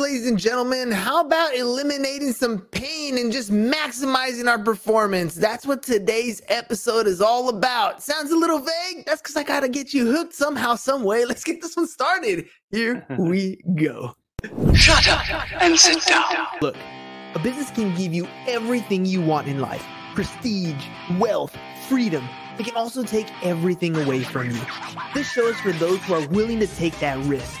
ladies and gentlemen, how about eliminating some pain and just maximizing our performance? That's what today's episode is all about. Sounds a little vague? That's because I got to get you hooked somehow, some way. Let's get this one started. Here we go. Shut up and sit down. Look, a business can give you everything you want in life prestige, wealth, freedom. It can also take everything away from you. This show is for those who are willing to take that risk.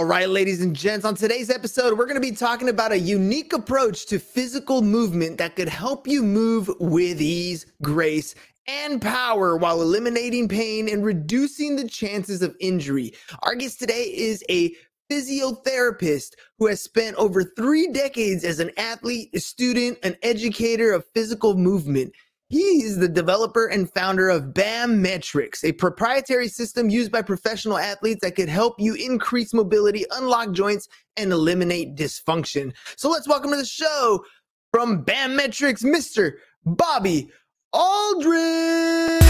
All right, ladies and gents, on today's episode, we're going to be talking about a unique approach to physical movement that could help you move with ease, grace, and power while eliminating pain and reducing the chances of injury. Our guest today is a physiotherapist who has spent over three decades as an athlete, a student, an educator of physical movement. He is the developer and founder of BAM Metrics, a proprietary system used by professional athletes that could help you increase mobility, unlock joints, and eliminate dysfunction. So let's welcome to the show from BAM Metrics, Mr. Bobby Aldridge.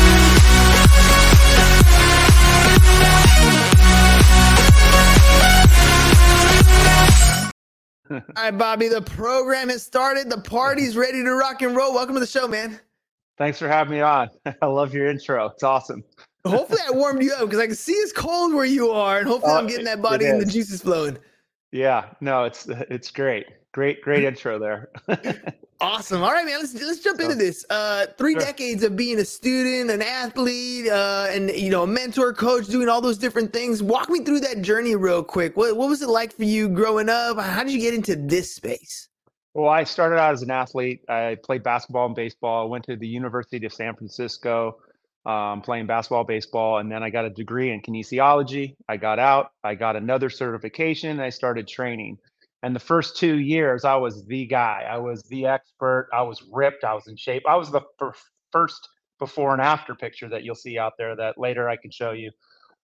All right, Bobby, the program has started. The party's ready to rock and roll. Welcome to the show, man. Thanks for having me on. I love your intro. It's awesome. hopefully, I warmed you up because I can see it's cold where you are, and hopefully, uh, I'm getting that body and the juices flowing. Yeah, no, it's it's great. Great, great intro there. awesome. All right, man. Let's let's jump into this. Uh, three sure. decades of being a student, an athlete, uh, and you know, a mentor, coach, doing all those different things. Walk me through that journey real quick. What what was it like for you growing up? How did you get into this space? Well, I started out as an athlete. I played basketball and baseball. I went to the University of San Francisco um, playing basketball, baseball, and then I got a degree in kinesiology. I got out, I got another certification, I started training. And the first two years, I was the guy. I was the expert. I was ripped. I was in shape. I was the first before and after picture that you'll see out there that later I can show you.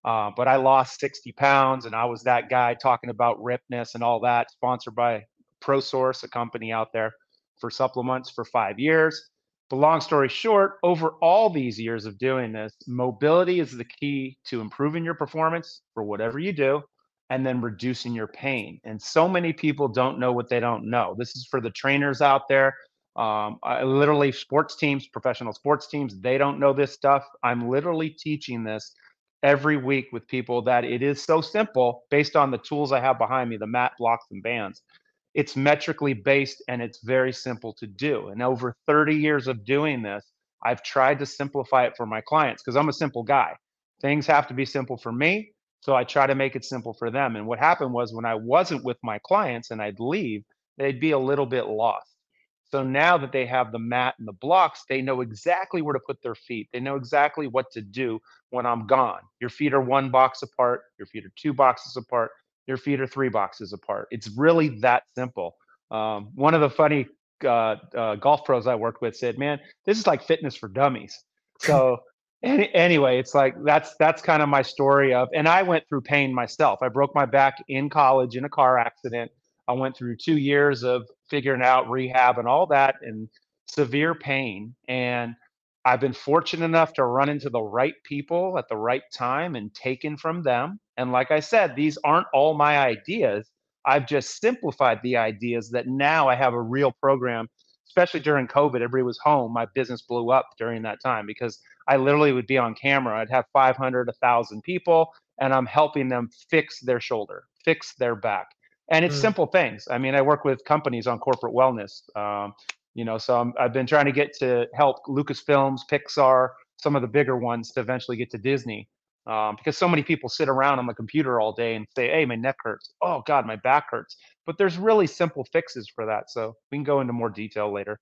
Uh, but I lost 60 pounds, and I was that guy talking about ripness and all that, sponsored by ProSource, a company out there for supplements for five years. But long story short, over all these years of doing this, mobility is the key to improving your performance for whatever you do and then reducing your pain. And so many people don't know what they don't know. This is for the trainers out there. Um, I, literally, sports teams, professional sports teams, they don't know this stuff. I'm literally teaching this every week with people that it is so simple based on the tools I have behind me the mat, blocks, and bands it's metrically based and it's very simple to do. And over 30 years of doing this, I've tried to simplify it for my clients because I'm a simple guy. Things have to be simple for me. So I try to make it simple for them. And what happened was when I wasn't with my clients and I'd leave, they'd be a little bit lost. So now that they have the mat and the blocks, they know exactly where to put their feet. They know exactly what to do when I'm gone. Your feet are one box apart, your feet are two boxes apart, your feet are three boxes apart. It's really that simple. Um, one of the funny uh, uh, golf pros I worked with said, "Man, this is like fitness for dummies." So any, anyway, it's like that's that's kind of my story of, and I went through pain myself. I broke my back in college in a car accident. I went through two years of figuring out rehab and all that, and severe pain. And I've been fortunate enough to run into the right people at the right time and taken from them. And like I said, these aren't all my ideas. I've just simplified the ideas that now I have a real program, especially during COVID. Everybody was home. My business blew up during that time because I literally would be on camera. I'd have 500, 1,000 people, and I'm helping them fix their shoulder, fix their back. And it's mm. simple things. I mean, I work with companies on corporate wellness. Um, you know so i have been trying to get to help lucasfilms pixar some of the bigger ones to eventually get to disney um, because so many people sit around on the computer all day and say hey my neck hurts. Oh god my back hurts. But there's really simple fixes for that so we can go into more detail later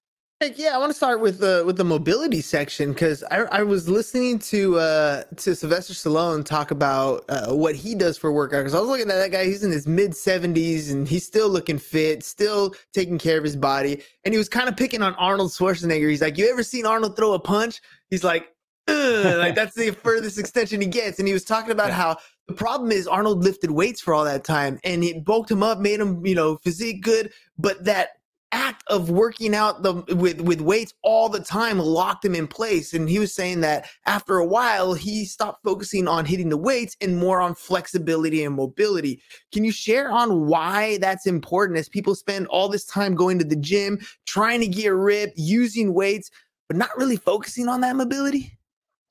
yeah, I want to start with the with the mobility section because I, I was listening to uh, to Sylvester Stallone talk about uh, what he does for workout. Because I was looking at that guy; he's in his mid seventies and he's still looking fit, still taking care of his body. And he was kind of picking on Arnold Schwarzenegger. He's like, "You ever seen Arnold throw a punch?" He's like, like that's the furthest extension he gets. And he was talking about how the problem is Arnold lifted weights for all that time and it bulked him up, made him, you know, physique good, but that act of working out the with with weights all the time locked him in place. And he was saying that after a while he stopped focusing on hitting the weights and more on flexibility and mobility. Can you share on why that's important as people spend all this time going to the gym trying to get ripped using weights but not really focusing on that mobility?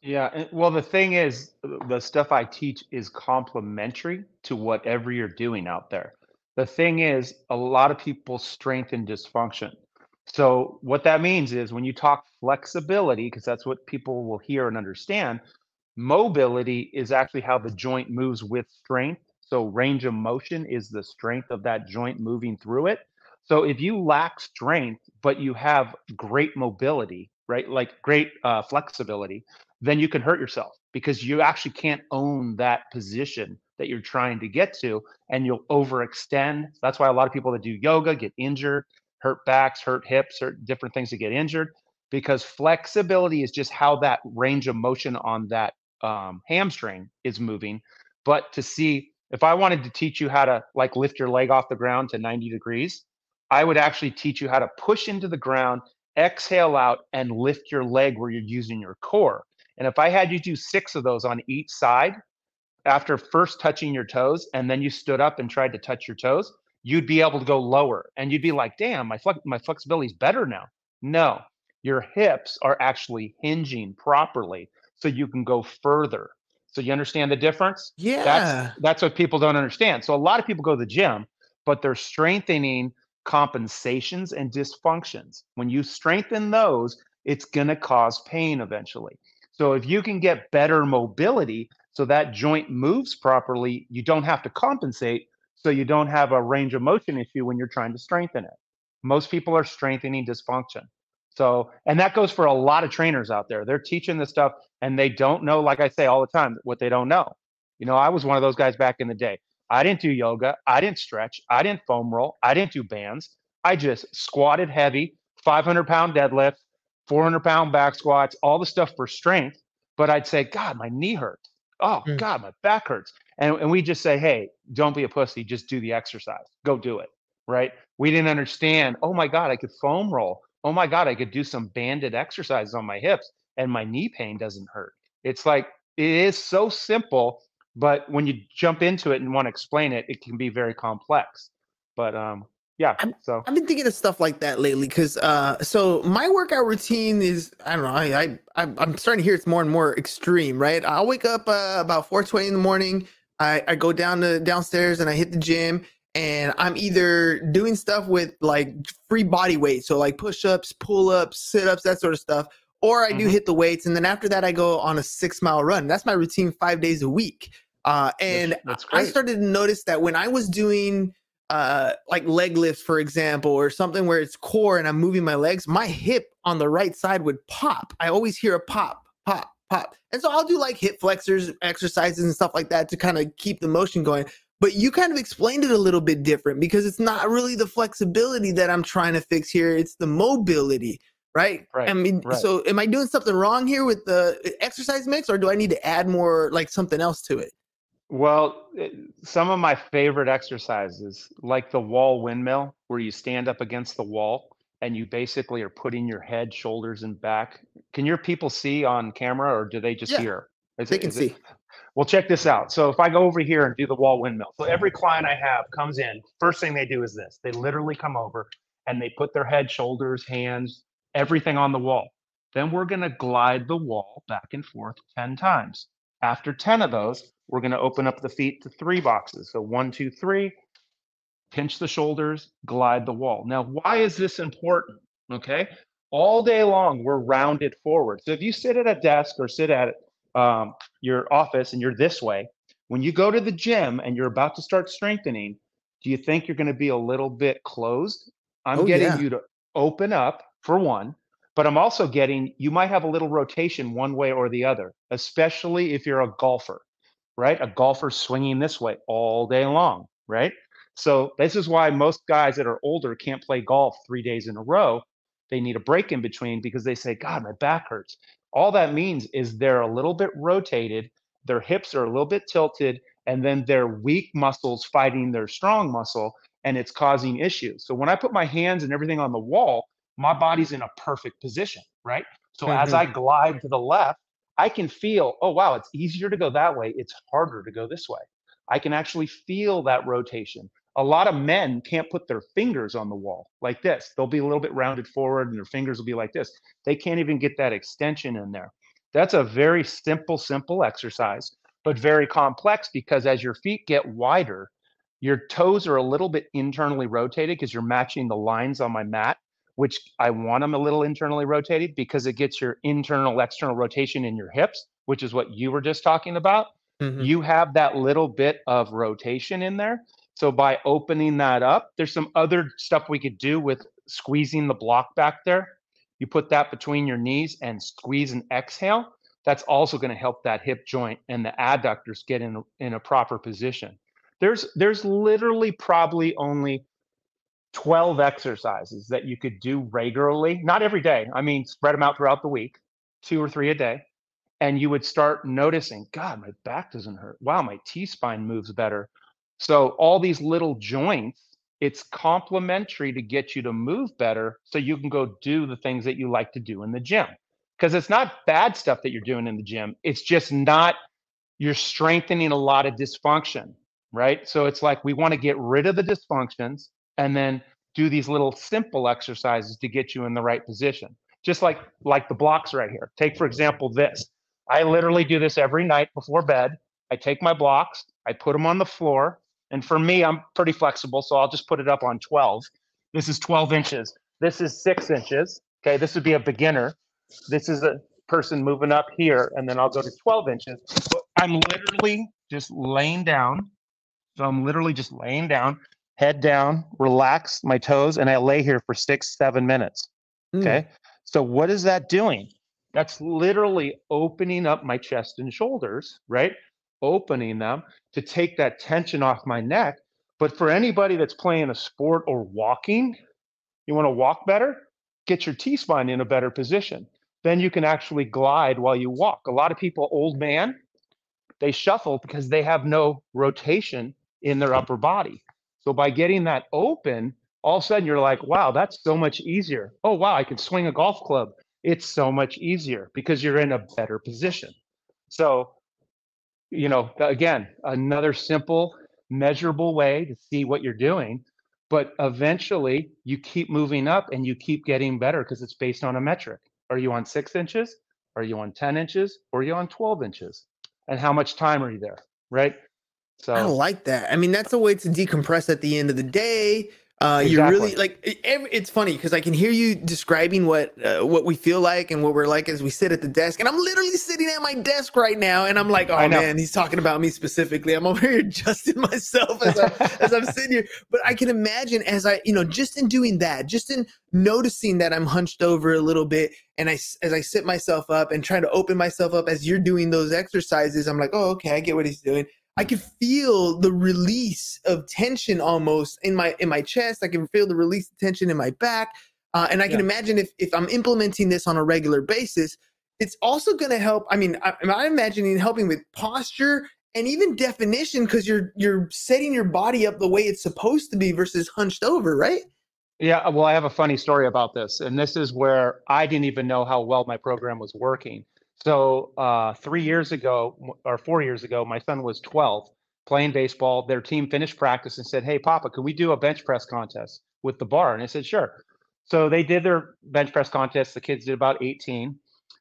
Yeah well the thing is the stuff i teach is complementary to whatever you're doing out there the thing is, a lot of people strengthen dysfunction. So, what that means is when you talk flexibility, because that's what people will hear and understand, mobility is actually how the joint moves with strength. So, range of motion is the strength of that joint moving through it. So, if you lack strength, but you have great mobility, right, like great uh, flexibility, then you can hurt yourself because you actually can't own that position that you're trying to get to and you'll overextend. That's why a lot of people that do yoga get injured, hurt backs, hurt hips, hurt different things that get injured because flexibility is just how that range of motion on that um, hamstring is moving. But to see if I wanted to teach you how to like lift your leg off the ground to 90 degrees, I would actually teach you how to push into the ground, exhale out, and lift your leg where you're using your core. And if I had you do six of those on each side, after first touching your toes and then you stood up and tried to touch your toes, you'd be able to go lower and you'd be like, damn, my, flex- my flexibility is better now. No, your hips are actually hinging properly so you can go further. So you understand the difference? Yeah. That's, that's what people don't understand. So a lot of people go to the gym, but they're strengthening compensations and dysfunctions. When you strengthen those, it's going to cause pain eventually. So if you can get better mobility, so that joint moves properly, you don't have to compensate. So you don't have a range of motion issue when you're trying to strengthen it. Most people are strengthening dysfunction. So, and that goes for a lot of trainers out there. They're teaching this stuff and they don't know, like I say all the time, what they don't know. You know, I was one of those guys back in the day. I didn't do yoga. I didn't stretch. I didn't foam roll. I didn't do bands. I just squatted heavy, 500 pound deadlift, 400 pound back squats, all the stuff for strength. But I'd say, God, my knee hurts oh mm. god my back hurts. And, and we just say hey don't be a pussy just do the exercise go do it right? We didn't understand oh my god i could foam roll. Oh my god i could do some banded exercises on my hips and my knee pain doesn't hurt. It's like it is so simple but when you jump into it and want to explain it it can be very complex. But um yeah I'm, so i've been thinking of stuff like that lately because uh so my workout routine is i don't know i i i'm starting to hear it's more and more extreme right? I'll wake up uh, about 4.20 in the morning i i go down to downstairs and i hit the gym and i'm either doing stuff with like free body weight so like push-ups pull-ups sit-ups that sort of stuff or i mm-hmm. do hit the weights and then after that i go on a six mile run. That's my routine five days a week uh and that's, that's i started to notice that when i was doing uh like leg lifts for example or something where it's core and i'm moving my legs my hip on the right side would pop. I always hear a pop pop pop. And so i'll do like hip flexors exercises and stuff like that to kind of keep the motion going. But you kind of explained it a little bit different because it's not really the flexibility that i'm trying to fix here it's the mobility right? Right i mean right. so am i doing something wrong here with the exercise mix or do i need to add more like something else to it well, eh, some of my favorite exercises, like the wall windmill, where you stand up against the wall and you basically are putting your head, shoulders, and back. Can your people see on camera or do they just yeah, hear? Is they it, can see. It, well, check this out. So if I go over here and do the wall windmill, so every client I have comes in, first thing they do is this they literally come over and they put their head, shoulders, hands, everything on the wall. Then we're going to glide the wall back and forth 10 times. After 10 of those, we're going to open up the feet to three boxes. So one, two, three, pinch the shoulders, glide the wall. Now, why is this important? Okay. All day long, we're rounded forward. So if you sit at a desk or sit at um, your office and you're this way, when you go to the gym and you're about to start strengthening, do you think you're going to be a little bit closed? I'm oh, getting yeah. you to open up for one, but I'm also getting you might have a little rotation one way or the other, especially if you're a golfer right? A golfer swinging this way all day long, right? So this is why most guys that are older can't play golf three days in a row. They need a break in between because they say, God, my back hurts. All that means is they're a little bit rotated, their hips are a little bit tilted, and then their weak muscles fighting their strong muscle, and it's causing issues. So when I put my hands and everything on the wall, my body's in a perfect position, right? So mm-hmm. as I glide to the left, I can feel, oh, wow, it's easier to go that way. It's harder to go this way. I can actually feel that rotation. A lot of men can't put their fingers on the wall like this. They'll be a little bit rounded forward and their fingers will be like this. They can't even get that extension in there. That's a very simple, simple exercise, but very complex because as your feet get wider, your toes are a little bit internally rotated because you're matching the lines on my mat which I want them a little internally rotated because it gets your internal external rotation in your hips, which is what you were just talking about. Mm-hmm. You have that little bit of rotation in there. So by opening that up, there's some other stuff we could do with squeezing the block back there. You put that between your knees and squeeze and exhale. That's also going to help that hip joint and the adductors get in in a proper position. There's there's literally probably only 12 exercises that you could do regularly, not every day. I mean, spread them out throughout the week, two or three a day. And you would start noticing, God, my back doesn't hurt. Wow, my T spine moves better. So, all these little joints, it's complementary to get you to move better so you can go do the things that you like to do in the gym. Because it's not bad stuff that you're doing in the gym, it's just not, you're strengthening a lot of dysfunction, right? So, it's like we want to get rid of the dysfunctions and then do these little simple exercises to get you in the right position. Just like like the blocks right here. Take for example this. I literally do this every night before bed. I take my blocks, I put them on the floor, and for me, I'm pretty flexible, so I'll just put it up on 12. This is 12 inches. This is six inches. Okay, this would be a beginner. This is a person moving up here, and then I'll go to 12 inches. I'm literally just laying down. So I'm literally just laying down head down, relax my toes, and I lay here for six, seven minutes. Mm. Okay. So, what is that doing? That's literally opening up my chest and shoulders, right? Opening them to take that tension off my neck. But for anybody that's playing a sport or walking, you want to walk better, get your T spine in a better position. Then you can actually glide while you walk. A lot of people, old man, they shuffle because they have no rotation in their upper body. So by getting that open, all of a sudden you're like, wow, that's so much easier. Oh, wow, I can swing a golf club. It's so much easier because you're in a better position. So, you know, again, another simple, measurable way to see what you're doing. But eventually you keep moving up and you keep getting better because it's based on a metric. Are you on six inches? Are you on 10 inches? Or are you on 12 inches? And how much time are you there? Right. So I like that. I mean, that's a way to decompress at the end of the day. Uh, exactly. You're really like it, it's funny because I can hear you describing what uh, what we feel like and what we're like as we sit at the desk, and I'm literally sitting at my desk right now, and I'm like, oh man, he's talking about me specifically. I'm over here adjusting myself as, I, as I'm sitting here, but I can imagine as I, you know, just in doing that, just in noticing that I'm hunched over a little bit, and I as I sit myself up and trying to open myself up as you're doing those exercises, I'm like, oh okay, I get what he's doing I could feel the release of tension almost in my in my chest. I can feel the release of tension in my back, uh, and I can yeah. imagine if if I'm implementing this on a regular basis, it's also going to help. I mean, I, I'm imagining helping with posture and even definition because you're you're setting your body up the way it's supposed to be versus hunched over, right? Yeah, well, I have a funny story about this, and this is where I didn't even know how well my program was working. So uh, three years ago or four years ago, my son was 12 playing baseball. Their team finished practice and said, "Hey, Papa, can we do a bench press contest with the bar?" And I said, "Sure." So they did their bench press contest. The kids did about 18.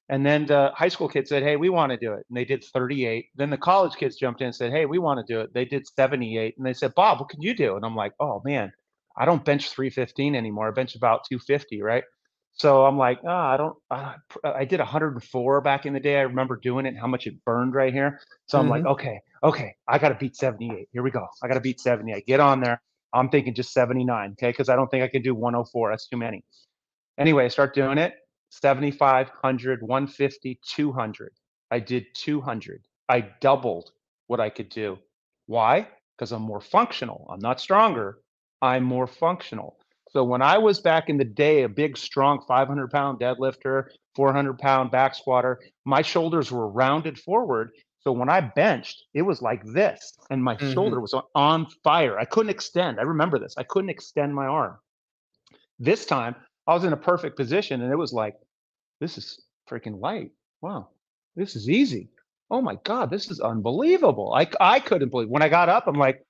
And then the high school kids said, Hey, we want to do it. And they did 38. Then the college kids jumped in and said, Hey, we want to do it. They did 78. And they said, Bob, what can you do? And I'm like, Oh, man, I don't bench 315 anymore. I bench about 250, right? So I'm like, oh, I don't, uh, I did 104 back in the day. I remember doing it how much it burned right here. So I'm mm-hmm. like, okay, okay, I got to beat 78. Here we go. I got to beat 78. Get on there. I'm thinking just 79. Okay. Cause I don't think I can do 104. That's too many. Anyway, I start doing it 75, 100, 150, 200. I did 200. I doubled what I could do. Why? Because I'm more functional. I'm not stronger. I'm more functional. So when I was back in the day, a big, strong 500 pound deadlifter, 400 pound back squatter, my shoulders were rounded forward. So when I benched, it was like this, and my Mhm. shoulder was on- on fire. I couldn't extend. I remember this. I couldn't extend my arm. This time, I was in a perfect position, and it was like, this is freaking light. Wow, this is easy. Oh my god, this is unbelievable. I I couldn't believe when I got up. I'm like,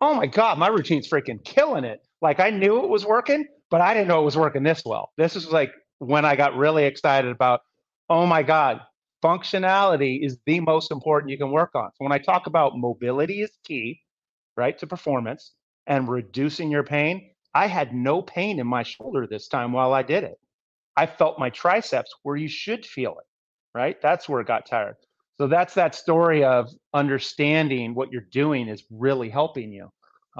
oh my god, my routine's freaking killing it. Like I knew it was working, but I didn't know it was working this well. This is like when I got really excited about, oh my god, functionality is the most important you can work on. So when I talk about mobility is key, right, to performance and reducing your pain, I had no pain in my shoulder this time while I did it. I felt my triceps where you should feel it, right? That's where it got tired. So that's that story of understanding what you're doing is really helping you.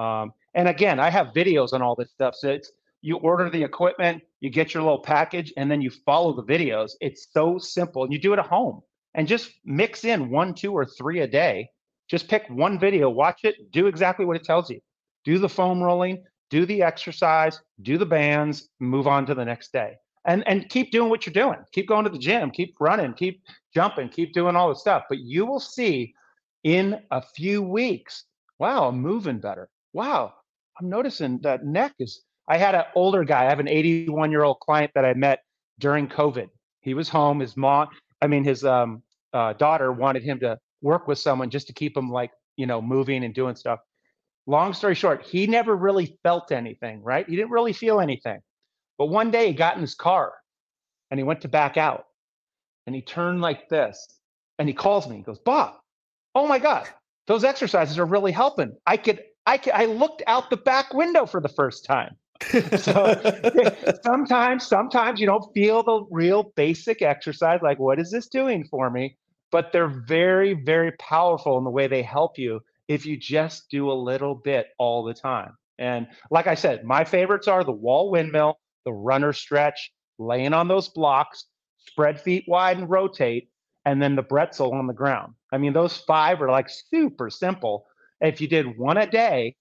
Um, and again, I have videos on all this stuff. So it's you order the equipment, you get your little package, and then you follow the videos. It's so simple. And you do it at home and just mix in one, two, or three a day. Just pick one video, watch it, do exactly what it tells you. Do the foam rolling, do the exercise, do the bands, move on to the next day. And and keep doing what you're doing. Keep going to the gym, keep running, keep jumping, keep doing all the stuff. But you will see in a few weeks, wow, I'm moving better. Wow, I'm noticing that neck is. I had an older guy. I have an 81 year old client that I met during COVID. He was home. His mom, I mean, his um, uh, daughter wanted him to work with someone just to keep him like, you know, moving and doing stuff. Long story short, he never really felt anything, right? He didn't really feel anything. But one day he got in his car and he went to back out and he turned like this and he calls me. He goes, Bob, oh my God, those exercises are really helping. I could, I I looked out the back window for the first time. so sometimes, sometimes you don't feel the real basic exercise, like what is this doing for me? But they're very, very powerful in the way they help you if you just do a little bit all the time. And like I said, my favorites are the wall windmill, the runner stretch, laying on those blocks, spread feet wide and rotate, and then the bretzel on the ground. I mean, those five are like super simple. If you did one a day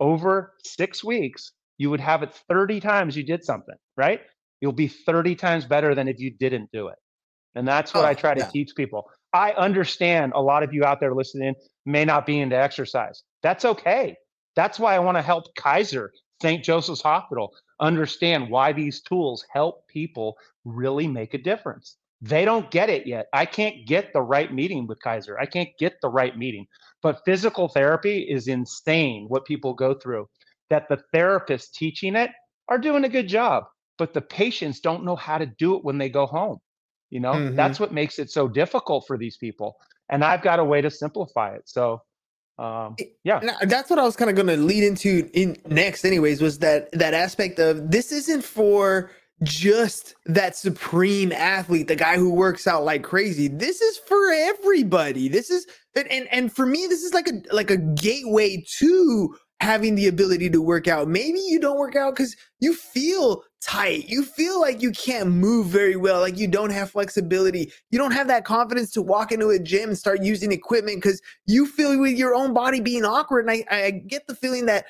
over six weeks, you would have it 30 times you did something, right? You'll be 30 times better than if you didn't do it. And that's what Oh, I try to yeah. teach people. I understand a lot of you out there listening may not be into exercise. That's okay. That's why I want to help Kaiser, St. Joseph's Hospital, understand why these tools help people really make a difference. They don't get it yet. I can't get the right meeting with Kaiser. I can't get the right meeting. But physical therapy is insane what people go through. That the therapists teaching it are doing a good job, but the patients don't know how to do it when they go home. You know, Mhm. that's what makes it so difficult for these people. And I've got a way to simplify it. So, um, yeah. And that's what I was kind of going to lead into in next anyways was that that aspect of this isn't for just that supreme athlete the guy who works out like crazy. This is for everybody. This is and and, for me this is like a like a gateway to having the ability to work out. Maybe you don't work out because you feel tight. You feel like you can't move very well like you don't have flexibility. You don't have that confidence to walk into a gym and start using equipment because you feel with your own body being awkward. And I, I get the feeling that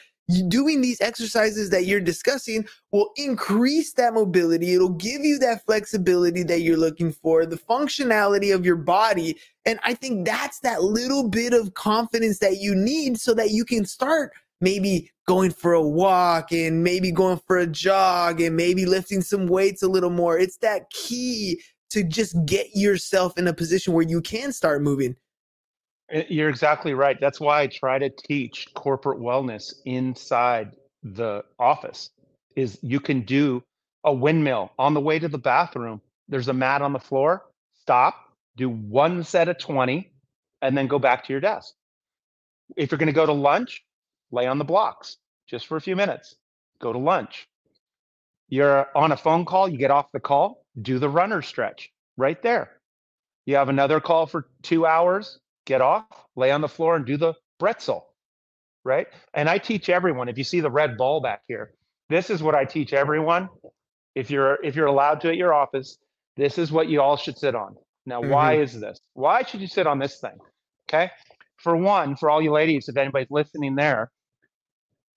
doing these exercises that you're discussing will increase that mobility. It'll give you that flexibility that you're looking for, the functionality of your body. And I think that's that little bit of confidence that you need so that you can start maybe going for a walk and maybe going for a jog and maybe lifting some weights a little more. It's that key to just get yourself in a position where you can start moving. Uh, You're exactly right. That's why I try to teach corporate wellness inside the office. Is you can do a windmill on the way to the bathroom. There's a mat on the floor. Stop, do one set of 20 and then go back to your desk. If you're going to go to lunch, lay on the blocks just for a few minutes. Go to lunch. You're on a phone call, you get off the call, do the runner stretch right there. You have another call for 2 hours, get off, lay on the floor and do the bretzel, right? And I teach everyone. If you see the red ball back here, this is what I teach everyone. If you're if you're allowed to at your office, this is what you all should sit on. Now, why mm-hmm. is this? Why should you sit on this thing? Okay? For one, for all you ladies, if anybody's listening there,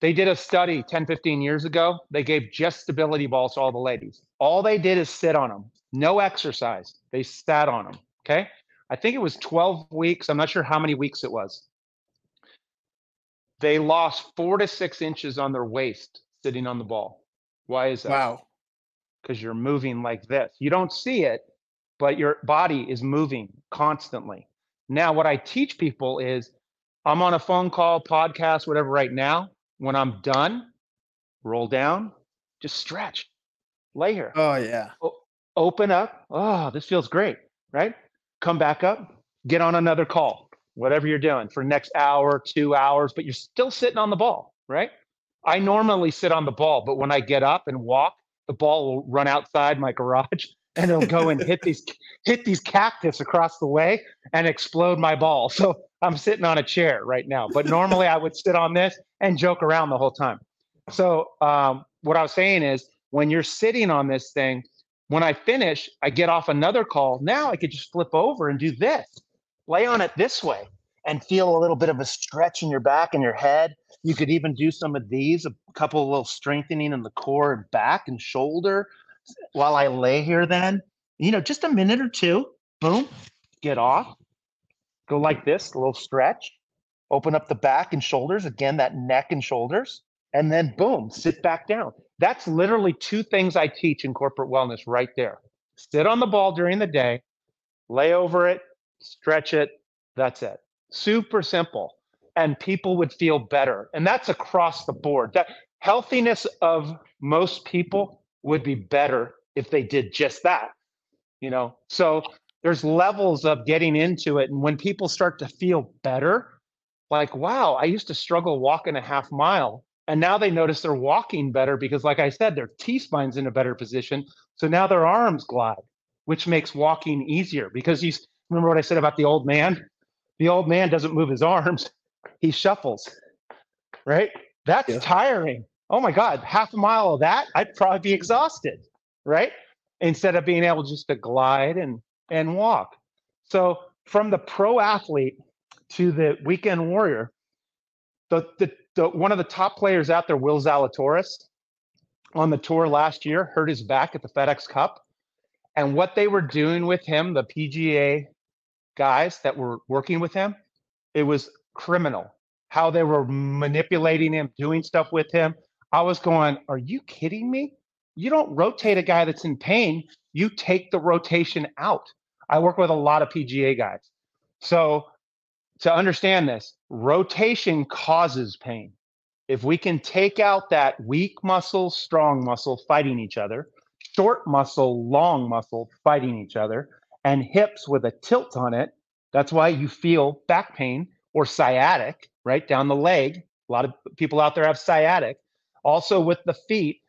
They did a study 10, 15 years ago. They gave just stability balls to all the ladies. All they did is sit on them, no exercise. They sat on them. Okay. I think it was 12 weeks. I'm not sure how many weeks it was. They lost four to six inches on their waist sitting on the ball. Why is that? Wow. Because you're moving like this. You don't see it, but your body is moving constantly. Now, what I teach people is I'm on a phone call, podcast, whatever right now. When I'm done, roll down, just stretch, lay here. Oh, yeah. O- open up. Oh, this feels great, right? Come back up, get on another call, whatever you're doing for next hour, two hours, but you're still sitting on the ball, right? I normally sit on the ball, but when I get up and walk, the ball will run outside my garage and it'll go and hit these hit these cactus across the way and explode my ball. So I'm sitting on a chair right now, but normally I would sit on this and joke around the whole time. So um, what I was saying is, when you're sitting on this thing, when I finish, I get off another call. Now I could just flip over and do this, lay on it this way, and feel a little bit of a stretch in your back and your head. You could even do some of these, a couple of little strengthening in the core and back and shoulder while I lay here. Then, you know, just a minute or two, boom, get off, go like this, a little stretch, open up the back and shoulders, again, that neck and shoulders, and then boom, sit back down. That's literally two things I teach in corporate wellness right there. Sit on the ball during the day, lay over it, stretch it. That's it. Super simple. And people would feel better. And that's across the board. That healthiness of most people would be better if they did just that. You know, so there's levels of getting into it. And when people start to feel better, like, wow, I used to struggle walking a half mile. And now they notice they're walking better because, like I said, their T spine's in a better position. So now their arms glide, which makes walking easier because he's, remember what I said about the old man? The old man doesn't move his arms, he shuffles, right? That's Yeah. tiring. Oh my God, half a mile of that, I'd probably be exhausted, right? Instead of being able just to glide and and walk. So from the pro athlete to the weekend warrior, the, the, the one of the top players out there, Will Zalatoris, on the tour last year, hurt his back at the FedEx Cup. And what they were doing with him, the PGA guys that were working with him, it was criminal. How they were manipulating him, doing stuff with him. I was going, Are you kidding me? You don't rotate a guy that's in pain, you take the rotation out. I work with a lot of PGA guys. So to understand this, rotation causes pain. If we can take out that weak muscle, strong muscle fighting each other, short muscle, long muscle fighting each other, and hips with a tilt on it, that's why you feel back pain or sciatic, right down the leg. A lot of people out there have sciatic. Also with the feet,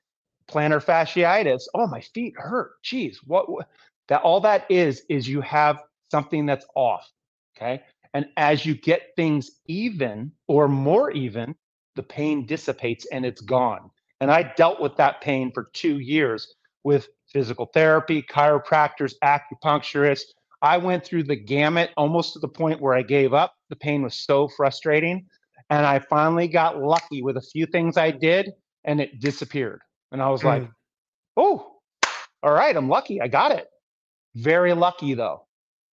plantar fasciitis. Oh, my feet hurt. Geez, what, what that all that is is you have something that's off. Okay. And as you get things even or more even, the pain dissipates and it's gone. And I dealt with that pain for two years with physical therapy, chiropractors, acupuncturists. I went through the gamut almost to the point where I gave up. The pain was so frustrating. And I finally got lucky with a few things I did and it disappeared. And I was like, oh, all right, I'm lucky. I got it. Very lucky though,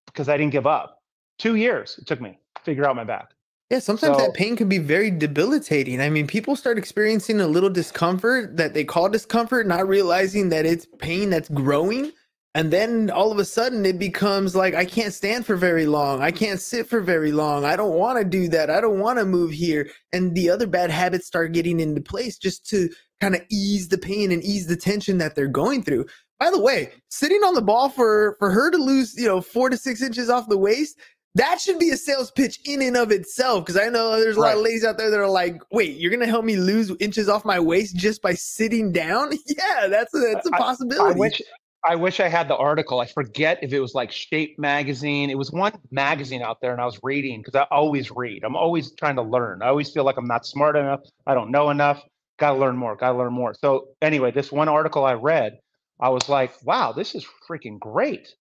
because I didn't give up. Two years it took me to figure out my back. Yeah, sometimes So- that pain can be very debilitating. I mean, people start experiencing a little discomfort that they call discomfort, not realizing that it's pain that's growing. And then all of a sudden it becomes like, I can't stand for very long. I can't sit for very long. I don't want to do that. I don't want to move here. And the other bad habits start getting into place just to kind of ease the pain and ease the tension that they're going through. By the way, sitting on the ball for for her to lose, you know, four to six inches off the waist, that should be a sales pitch in and of itself. Because I know there's a lot of ladies out there that are like, "Wait, you're gonna help me lose inches off my waist just by sitting down?" Yeah, that's a, that's a I- possibility. I wish I wish I had the article. I forget if it was like Shape magazine. It was one magazine out there, and I was reading because I always read. I'm always trying to learn. I always feel like I'm not smart enough. I don't know enough. Got to learn more. Got to learn more. So anyway, this one article I read, I was like, wow, this is freaking great.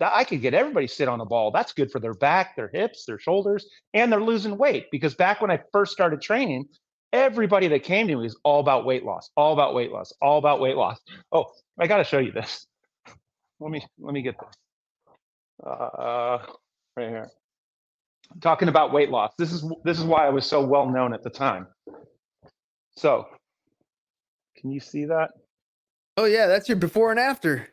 That I could get everybody sit on a ball. That's good for their back, their hips, their shoulders, and they're losing weight. Because back when I first started training, everybody that came to me was all about weight loss, all about weight loss, all about weight loss. Oh, I got to show you this. Let me let me get this. Uh, right here. talking about weight loss. This is this is why I was so well known at the time. So, can you see that? Oh yeah, that's your before and after.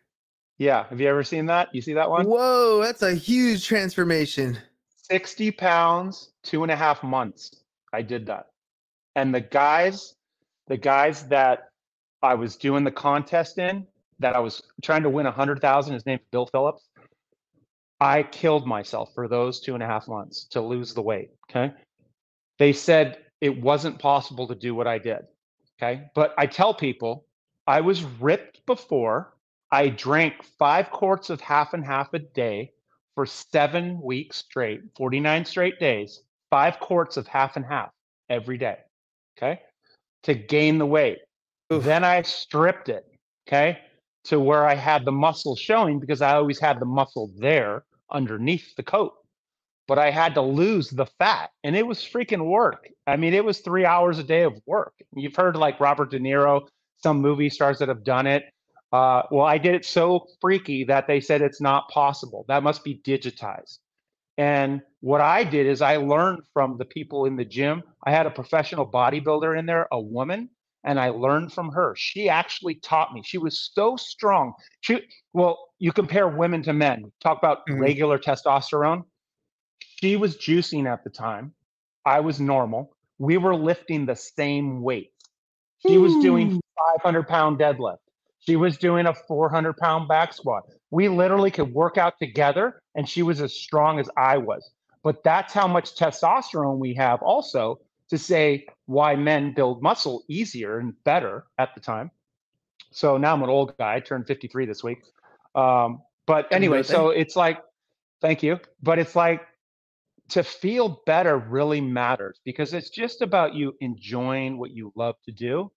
Yeah. Have you ever seen that? You see that one? Whoa, that's a huge transformation. 60 pounds, two and a half months. I did that. And the guys, the guys that I was doing the contest in, that I was trying to win a hundred thousand, his name's Bill Phillips. I killed myself for those two and a half months to lose the weight. Okay. They said it wasn't possible to do what I did. Okay. But I tell people I was ripped before. I drank five quarts of half and half a day for seven weeks straight, 49 straight days, five quarts of half and half every day. Okay. To gain the weight. Oof. Then I stripped it. Okay. To where I had the muscle showing because I always had the muscle there underneath the coat. But I had to lose the fat and it was freaking work. I mean, it was three hours a day of work. You've heard like Robert De Niro, some movie stars that have done it. Uh, well, I did it so freaky that they said it's not possible. That must be digitized. And what I did is I learned from the people in the gym. I had a professional bodybuilder in there, a woman, and I learned from her. She actually taught me. She was so strong. She well, you compare women to men. Talk about Mhm. regular testosterone. She was juicing at the time. I was normal. We were lifting the same weight. She was doing 500 pound deadlift. She was doing a 400 pound back squat. We literally could work out together, and she was as strong as I was. But that's how much testosterone we have also to say why men build muscle easier and better at the time. So now I'm an old guy. I turned 53 this week. Um, but anyway, so it's like, thank you. But it's like to feel better really matters because it's just about you enjoying what you love to do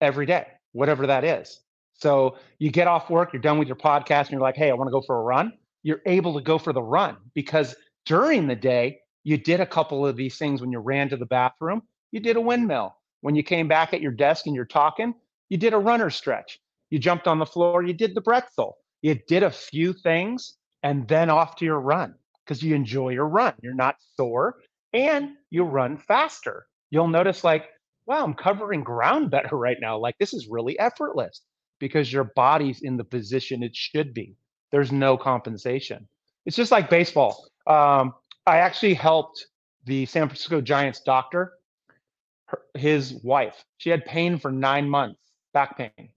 every day, whatever that is. So you get off work, you're done with your podcast, and you're like, hey, I want to go for a run. You're able to go for the run because during the day, you did a couple of these things when you ran to the bathroom. You did a windmill. When you came back at your desk and you're talking, you did a runner stretch. You jumped on the floor, you did the Bretzel. You did a few things and then off to your run because you enjoy your run. You're not sore and you run faster. You'll notice, like, wow, I'm covering ground better right now. Like, this is really effortless because your body's in the position it should be. There's no compensation. It's just like baseball. Um, I actually helped the San Francisco Giants doctor, her, his wife. She had pain for nine months, back pain.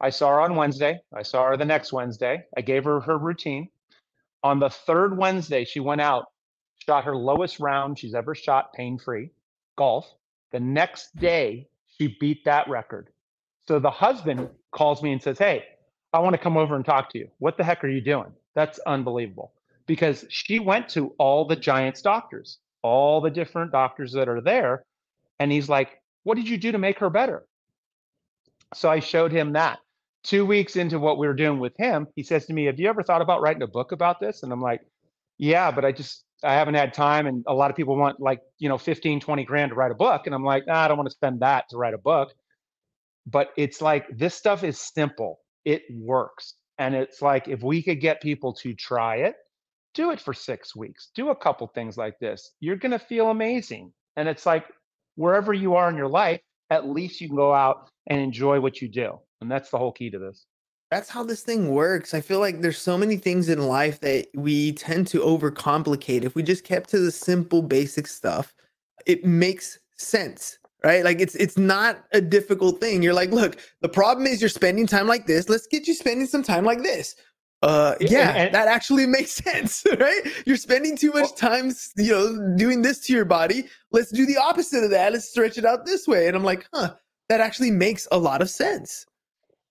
I saw her on Wednesday. I saw her the next Wednesday. I gave her her routine. On the third Wednesday, she went out, shot her lowest round she's ever shot pain free, golf. The next day, she beat that record. So the husband calls me and says, Hey, I want to come over and talk to you. What the heck are you doing? That's unbelievable. Because she went to all the Giants doctors, all the different doctors that are there. And he's like, What did you do to make her better? So I showed him that. Two weeks into what we were doing with him, he says to me, Have you ever thought about writing a book about this? And I'm like, Yeah, but I just, I haven't had time. And a lot of people want like, you know, 15, 20 grand to write a book. And I'm like, I don't want to spend that to write a book. But it's like, this stuff is simple, it works. And it's like, if we could get people to try it, do it for six weeks, do a couple things like this, you're going to feel amazing. And it's like, wherever you are in your life, at least you can go out and enjoy what you do. And that's the whole key to this. That's how this thing works. I feel like there's so many things in life that we tend to overcomplicate. If we just kept to the simple basic stuff, it makes sense, right? Like it's it's not a difficult thing. You're like, look, the problem is you're spending time like this. Let's get you spending some time like this. Uh Yeah, and- and- that actually makes sense, right? You're spending too much time, you know, doing this to your body. Let's do the opposite of that. Let's stretch it out this way. And I'm like, huh, that actually makes a lot of sense.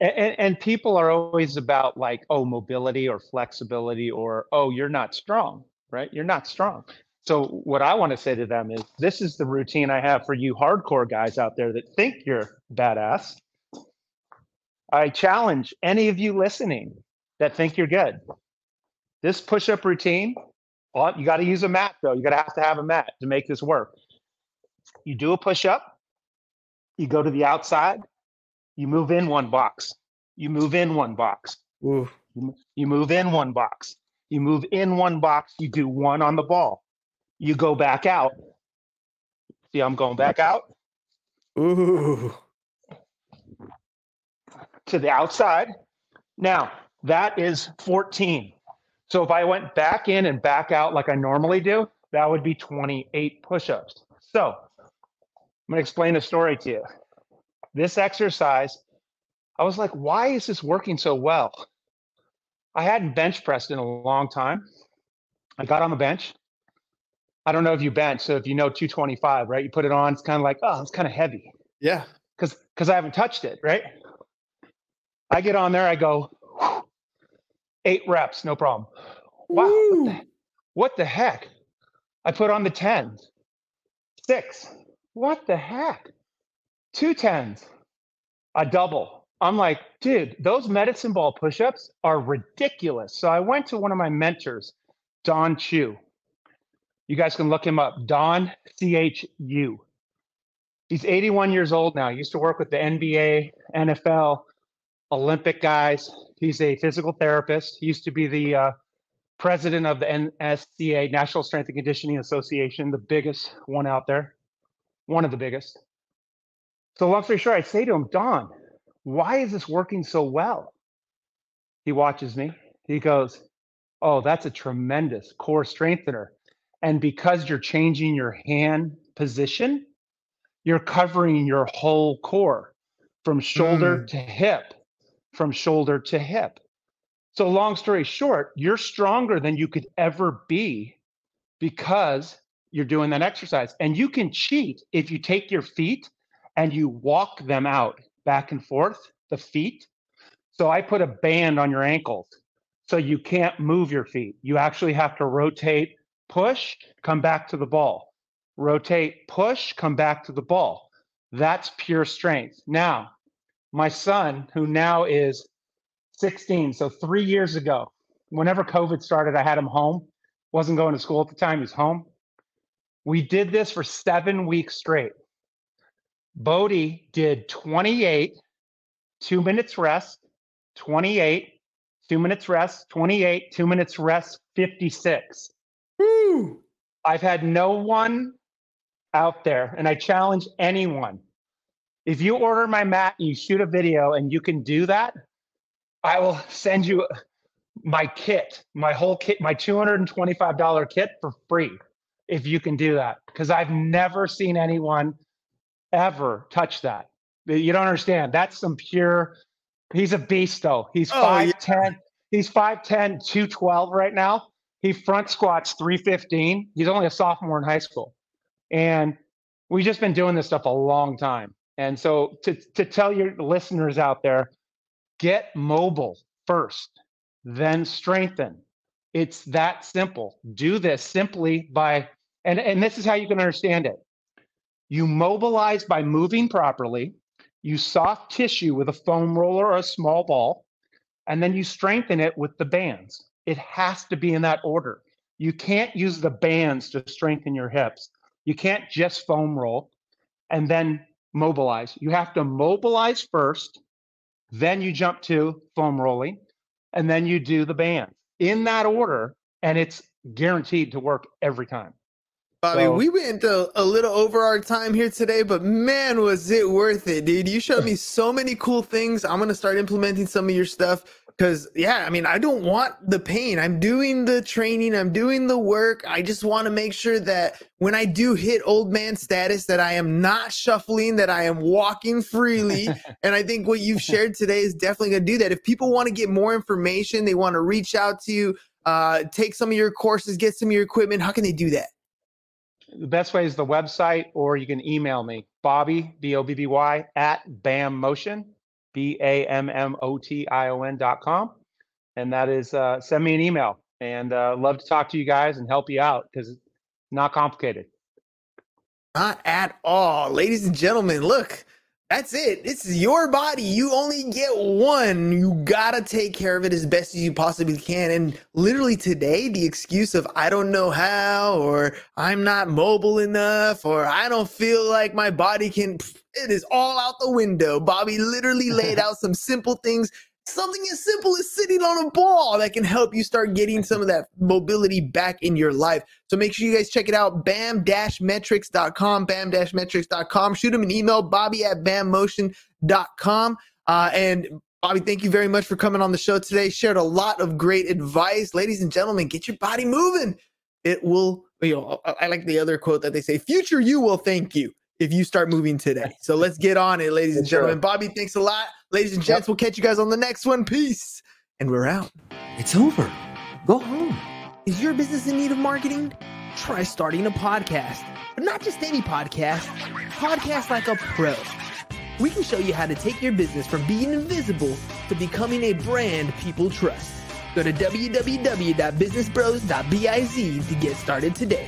And, and people are always about like, oh, mobility or flexibility or, oh, you're not strong, right? You're not strong. So what I want to say to them is this is the routine I have for you hardcore guys out there that think you're badass. I challenge any of you listening that think you're good. This push-up routine, well, you got to use a mat though. You got to have to have a mat to make this work. You do a push-up, You go to the outside, you move in one box. You move in one box. Ooh. You, you move in one box. You move in one box. You do one on the ball. You go back out. See, I'm going back out Ooh. to the outside. Now, that is 14. So if I went back in and back out like I normally do, that would be 28 push ups. So I'm going to explain a story to you. This exercise, I was like, why is this working so well? I hadn't bench pressed in a long time. I got on the bench. I don't know if you bench. So if you know 225, right? You put it on, it's kind of like, oh, it's kind of heavy Yeah. because because I haven't touched it, right? I get on there, I go eight reps, no problem. Wow, what the, what the heck? I put on the tens, six. What the heck? Two tens, a double. I'm like, dude, those medicine ball push-ups are ridiculous. So I went to one of my mentors, Don Chu. You guys can look him up, Don C H U. He's 81 years old now. He used to work with the NBA, NFL, Olympic guys. He's a physical therapist. He used to be the uh, president of the NSCA, National Strength and Conditioning Association, the biggest one out there, one of the biggest. So, long story short, I say to him, Don, why is this working so well? He watches me. He goes, Oh, that's a tremendous core strengthener. And because you're changing your hand position, you're covering your whole core from shoulder mm. to hip, from shoulder to hip. So, long story short, you're stronger than you could ever be because you're doing that exercise. And you can cheat if you take your feet and you walk them out back and forth, the feet. So, I put a band on your ankles so you can't move your feet. You actually have to rotate, push, come back to the ball. Rotate, push, come back to the ball. That's pure strength. Now, my son, who now is 16, so three years ago, whenever COVID started, I had him home. Wasn't going to school at the time, he's home. We did this for seven weeks straight. Bodie did 28, two minutes rest, 28, two minutes rest, 28, two minutes rest, 56. Woo. I've had no one out there, and I challenge anyone. If you order my mat and you shoot a video and you can do that, I will send you my kit, my whole kit, my $225 kit for free if you can do that. Because I've never seen anyone ever touch that. You don't understand. That's some pure, he's a beast though. He's Oh, 5'10, he's 5'10, 212 right now. He front squats 315. He's only a sophomore in high school. And we've just been doing this stuff a long time. And so to, to tell your listeners out there, get mobile first, then strengthen. It's that simple. Do this simply by, and, and this is how you can understand it. You mobilize by moving properly, you soft tissue with a foam roller or a small ball, and then you strengthen it with the bands. It has to be in that order. You can't use the bands to strengthen your hips. You can't just foam roll and then mobilize. You have to mobilize first, then you jump to foam rolling, and then you do the band in that order, and it's guaranteed to work every time. Bobby, So- we went a, a little over our time here today, but man, was it worth it, dude. You showed me so many cool things. I'm going to start implementing some of your stuff because, yeah, I mean, I don't want the pain. I'm doing the training, I'm doing the work. I just want to make sure that when I do hit old man status, that I am not shuffling, that I am walking freely. and I think what you've shared today is definitely going to do that. If people want to get more information, they want to reach out to you, uh, take some of your courses, get some of your equipment, how can they do that? The best way is the website, or you can email me, Bobby, B O B B Y, at BAM Motion, B A M M O T I O N dot com. And that is, uh, send me an email and uh, love to talk to you guys and help you out because it's not complicated. Not at all. Ladies and gentlemen, look, That's it. This is your body. You only get one. You gotta take care of it as best as you possibly can. And literally today, the excuse of I don't know how, or I'm not mobile enough, or I don't feel like my body can, it is all out the window. Bobby literally laid out some simple things something as simple as sitting on a ball that can help you start getting some of that mobility back in your life. So make sure you guys check it out, bam-metrics.com, bam-metrics.com. Shoot him an email, bobby at bammotion.com. Uh, and Bobby, thank you very much for coming on the show today. Shared a lot of great advice. Ladies and gentlemen, get your body moving. It will, you know, I like the other quote that they say, future you will thank you if you start moving today. So let's get on it, ladies and gentlemen. Bobby, thanks a lot. Ladies and gents, we'll catch you guys on the next one. Peace. And we're out. It's over. Go home. Is your business in need of marketing? Try starting a podcast. But not just any podcast, podcast like a pro. We can show you how to take your business from being invisible to becoming a brand people trust. Go to www.businessbros.biz to get started today.